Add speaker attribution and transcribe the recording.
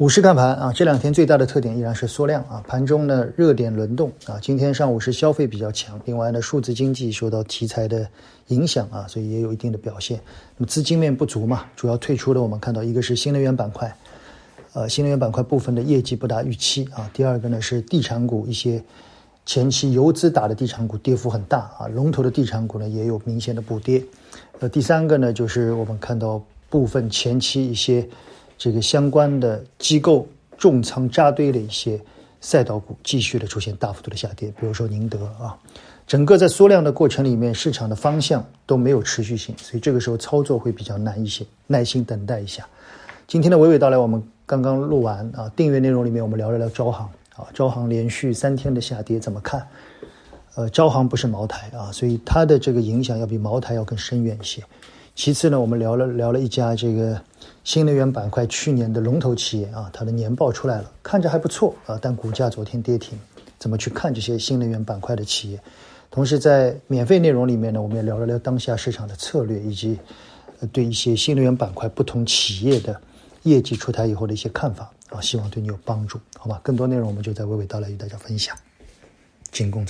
Speaker 1: 股市看盘啊，这两天最大的特点依然是缩量啊。盘中呢，热点轮动啊。今天上午是消费比较强，另外呢，数字经济受到题材的影响啊，所以也有一定的表现。那么资金面不足嘛，主要退出的我们看到一个是新能源板块，呃，新能源板块部分的业绩不达预期啊。第二个呢是地产股一些前期游资打的地产股跌幅很大啊，龙头的地产股呢也有明显的补跌。呃，第三个呢就是我们看到部分前期一些。这个相关的机构重仓扎堆的一些赛道股，继续的出现大幅度的下跌，比如说宁德啊，整个在缩量的过程里面，市场的方向都没有持续性，所以这个时候操作会比较难一些，耐心等待一下。今天的娓娓道来，我们刚刚录完啊，订阅内容里面我们聊了聊招行啊，招行连续三天的下跌怎么看？呃，招行不是茅台啊，所以它的这个影响要比茅台要更深远一些。其次呢，我们聊了聊了一家这个。新能源板块去年的龙头企业啊，它的年报出来了，看着还不错啊，但股价昨天跌停。怎么去看这些新能源板块的企业？同时在免费内容里面呢，我们也聊了聊当下市场的策略，以及对一些新能源板块不同企业的业绩出台以后的一些看法啊，希望对你有帮助，好吧？更多内容我们就在娓娓道来与大家分享，仅供参。